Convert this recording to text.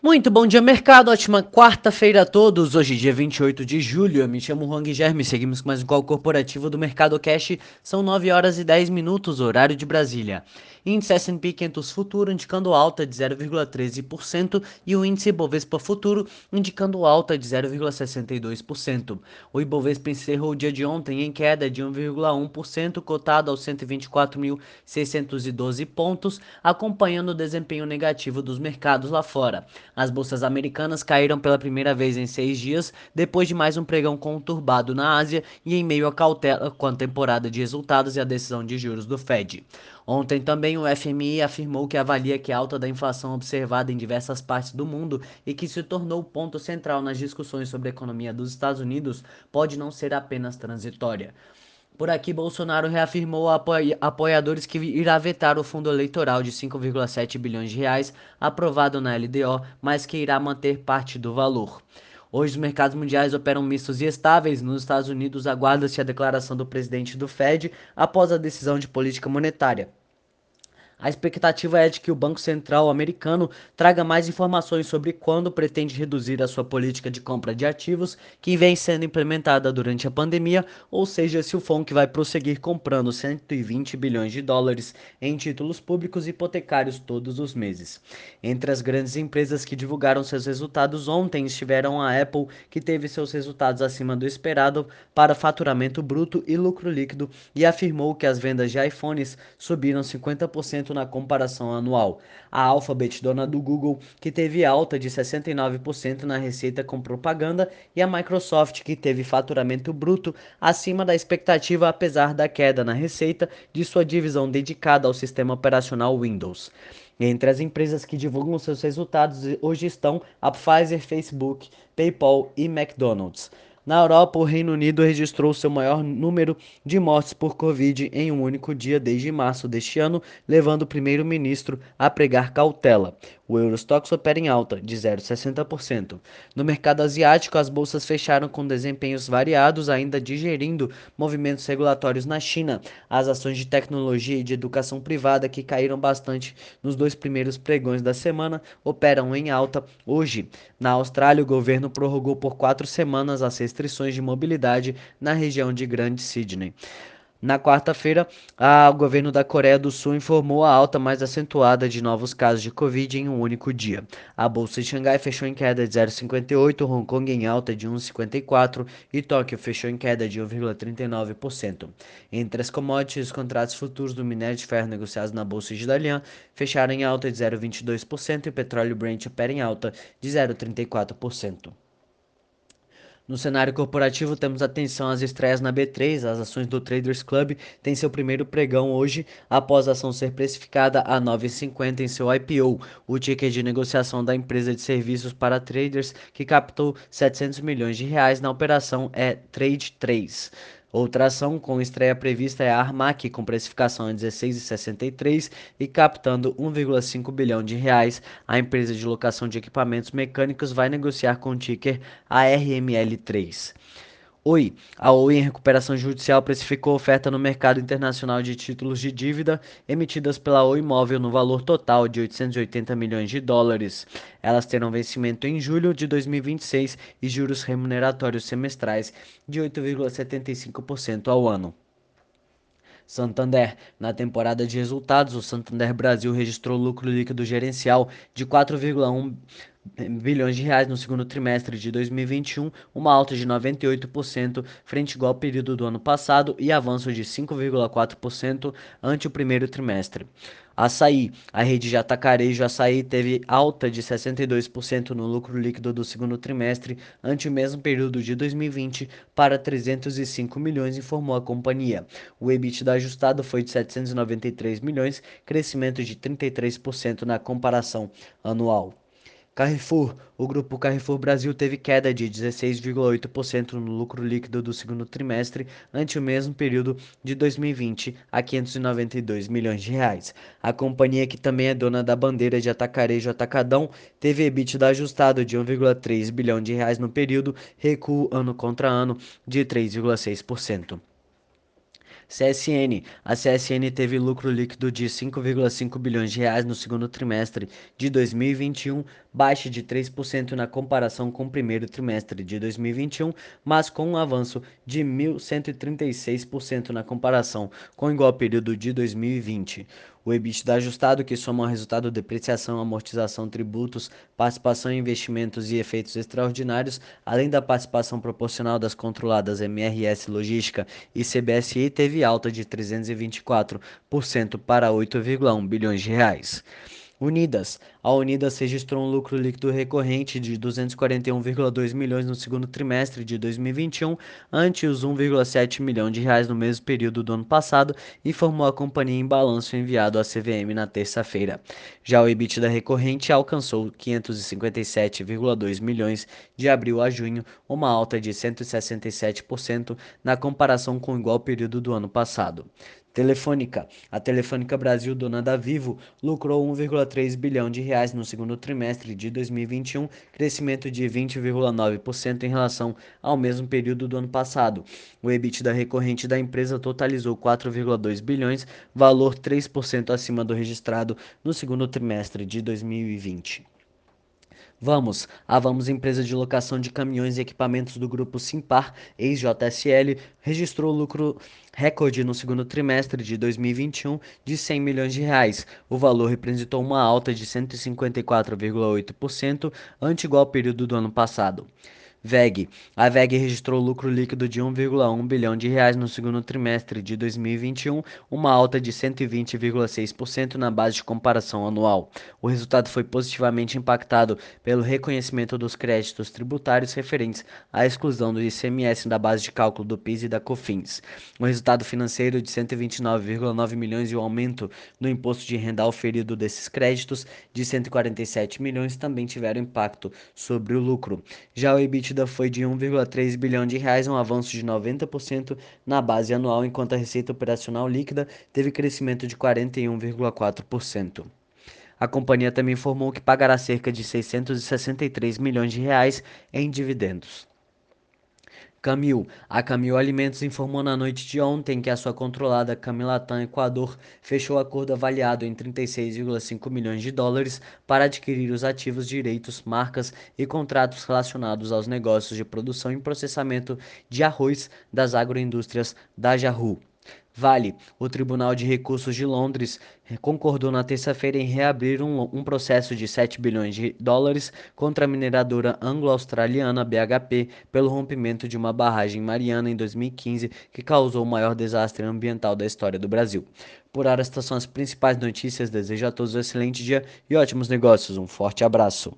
Muito bom dia, mercado. Ótima quarta-feira a todos. Hoje, dia 28 de julho. Eu me chamo Juan Guilherme. Seguimos com mais um call corporativo do Mercado Cash. São 9 horas e 10 minutos, horário de Brasília. Índice S&P 500 Futuro indicando alta de 0,13% e o índice Ibovespa Futuro indicando alta de 0,62%. O Ibovespa encerrou o dia de ontem em queda de 1,1%, cotado aos 124.612 pontos, acompanhando o desempenho negativo dos mercados lá fora. As bolsas americanas caíram pela primeira vez em seis dias, depois de mais um pregão conturbado na Ásia e em meio à cautela com a temporada de resultados e a decisão de juros do Fed. Ontem também o FMI afirmou que avalia que a alta da inflação observada em diversas partes do mundo e que se tornou ponto central nas discussões sobre a economia dos Estados Unidos pode não ser apenas transitória. Por aqui, Bolsonaro reafirmou a apoiadores que irá vetar o fundo eleitoral de 5,7 bilhões de reais aprovado na LDO, mas que irá manter parte do valor. Hoje os mercados mundiais operam mistos e estáveis. Nos Estados Unidos, aguarda-se a declaração do presidente do Fed após a decisão de política monetária. A expectativa é de que o Banco Central americano traga mais informações sobre quando pretende reduzir a sua política de compra de ativos que vem sendo implementada durante a pandemia, ou seja, se o FONC vai prosseguir comprando 120 bilhões de dólares em títulos públicos hipotecários todos os meses. Entre as grandes empresas que divulgaram seus resultados ontem estiveram a Apple, que teve seus resultados acima do esperado para faturamento bruto e lucro líquido e afirmou que as vendas de iPhones subiram 50% na comparação anual. A Alphabet, dona do Google, que teve alta de 69% na receita com propaganda, e a Microsoft, que teve faturamento bruto acima da expectativa apesar da queda na receita de sua divisão dedicada ao sistema operacional Windows. Entre as empresas que divulgam seus resultados hoje estão a Pfizer, Facebook, PayPal e McDonald's. Na Europa, o Reino Unido registrou seu maior número de mortes por Covid em um único dia desde março deste ano, levando o primeiro-ministro a pregar cautela. O Eurostox opera em alta, de 0,60%. No mercado asiático, as bolsas fecharam com desempenhos variados, ainda digerindo movimentos regulatórios na China. As ações de tecnologia e de educação privada, que caíram bastante nos dois primeiros pregões da semana, operam em alta hoje. Na Austrália, o governo prorrogou por quatro semanas as restrições de mobilidade na região de Grande Sydney. Na quarta-feira, o governo da Coreia do Sul informou a alta mais acentuada de novos casos de Covid em um único dia. A bolsa de Xangai fechou em queda de 0,58, Hong Kong em alta de 1,54 e Tóquio fechou em queda de 1,39%. Entre as commodities, os contratos futuros do minério de ferro negociados na bolsa de Dalian fecharam em alta de 0,22% e o petróleo Brent opera em alta de 0,34%. No cenário corporativo, temos atenção às estreias na B3. As ações do Traders Club têm seu primeiro pregão hoje, após a ação ser precificada a 9,50 em seu IPO. O ticket de negociação da empresa de serviços para traders, que captou 700 milhões de reais na operação, é Trade 3. Outra ação com estreia prevista é a Armac, com precificação em 16,63 e captando 1,5 bilhão de reais. A empresa de locação de equipamentos mecânicos vai negociar com o ticker ARML3. Oi, a Oi em recuperação judicial precificou oferta no mercado internacional de títulos de dívida emitidas pela Oi Imóvel no valor total de 880 milhões de dólares. Elas terão vencimento em julho de 2026 e juros remuneratórios semestrais de 8,75% ao ano. Santander. Na temporada de resultados, o Santander Brasil registrou lucro líquido gerencial de 4,1 bilhões de reais no segundo trimestre de 2021, uma alta de 98% frente igual ao período do ano passado e avanço de 5,4% ante o primeiro trimestre. Açaí, a rede de atacarejo Açaí teve alta de 62% no lucro líquido do segundo trimestre ante o mesmo período de 2020 para 305 milhões, informou a companhia. O EBITDA ajustado foi de 793 milhões, crescimento de 33% na comparação anual. Carrefour. O grupo Carrefour Brasil teve queda de 16,8% no lucro líquido do segundo trimestre ante o mesmo período de 2020, a 592 milhões de reais. A companhia, que também é dona da bandeira de atacarejo Atacadão, teve EBITDA ajustado de 1,3 bilhão de reais no período, recuo ano contra ano de 3,6%. CSN. A CSN teve lucro líquido de 5,5 bilhões de reais no segundo trimestre de 2021 baixa de 3% na comparação com o primeiro trimestre de 2021, mas com um avanço de 1.136% na comparação com o igual período de 2020. O EBITDA ajustado, que soma o resultado de depreciação, amortização, tributos, participação em investimentos e efeitos extraordinários, além da participação proporcional das controladas MRS Logística e CBSI, teve alta de 324% para 8,1 bilhões de reais. Unidas. A Unidas registrou um lucro líquido recorrente de 241,2 milhões no segundo trimestre de 2021, ante os 1,7 milhão de reais no mesmo período do ano passado, informou a companhia em balanço enviado à CVM na terça-feira. Já o EBITDA recorrente alcançou 557,2 milhões de abril a junho, uma alta de 167% na comparação com o igual período do ano passado. Telefônica. A Telefônica Brasil, dona da Vivo, lucrou 1,3 bilhão de reais no segundo trimestre de 2021, crescimento de 20,9% em relação ao mesmo período do ano passado. O EBITDA recorrente da empresa totalizou 4,2 bilhões, valor 3% acima do registrado no segundo trimestre de 2020. Vamos, a Vamos Empresa de Locação de Caminhões e Equipamentos do Grupo Simpar, ex-JSL, registrou lucro recorde no segundo trimestre de 2021 de 100 milhões de reais. O valor representou uma alta de 154,8% ante igual período do ano passado. VEG. A VEG registrou lucro líquido de 1,1 bilhão de reais no segundo trimestre de 2021, uma alta de 120,6% na base de comparação anual. O resultado foi positivamente impactado pelo reconhecimento dos créditos tributários referentes à exclusão do ICMS da base de cálculo do PIS e da COFINS. O resultado financeiro de 129,9 milhões e o aumento no imposto de renda auferido desses créditos de 147 milhões também tiveram impacto sobre o lucro. Já o EBIT EBITDA foi de 1,3 bilhão de reais, um avanço de 90% na base anual, enquanto a receita operacional líquida teve crescimento de 41,4%. A companhia também informou que pagará cerca de 663 milhões de reais em dividendos. Camil. A Camil Alimentos informou na noite de ontem que a sua controlada Camilatam Equador fechou acordo avaliado em 36,5 milhões de dólares para adquirir os ativos, direitos, marcas e contratos relacionados aos negócios de produção e processamento de arroz das agroindústrias da Jahu. Vale, o Tribunal de Recursos de Londres concordou na terça-feira em reabrir um, um, processo de 7 bilhões de dólares contra a mineradora anglo-australiana BHP pelo rompimento de uma barragem mariana em 2015 que causou o maior desastre ambiental da história do Brasil. Por hora, estas são as principais notícias. Desejo a todos um excelente dia e ótimos negócios. Um forte abraço.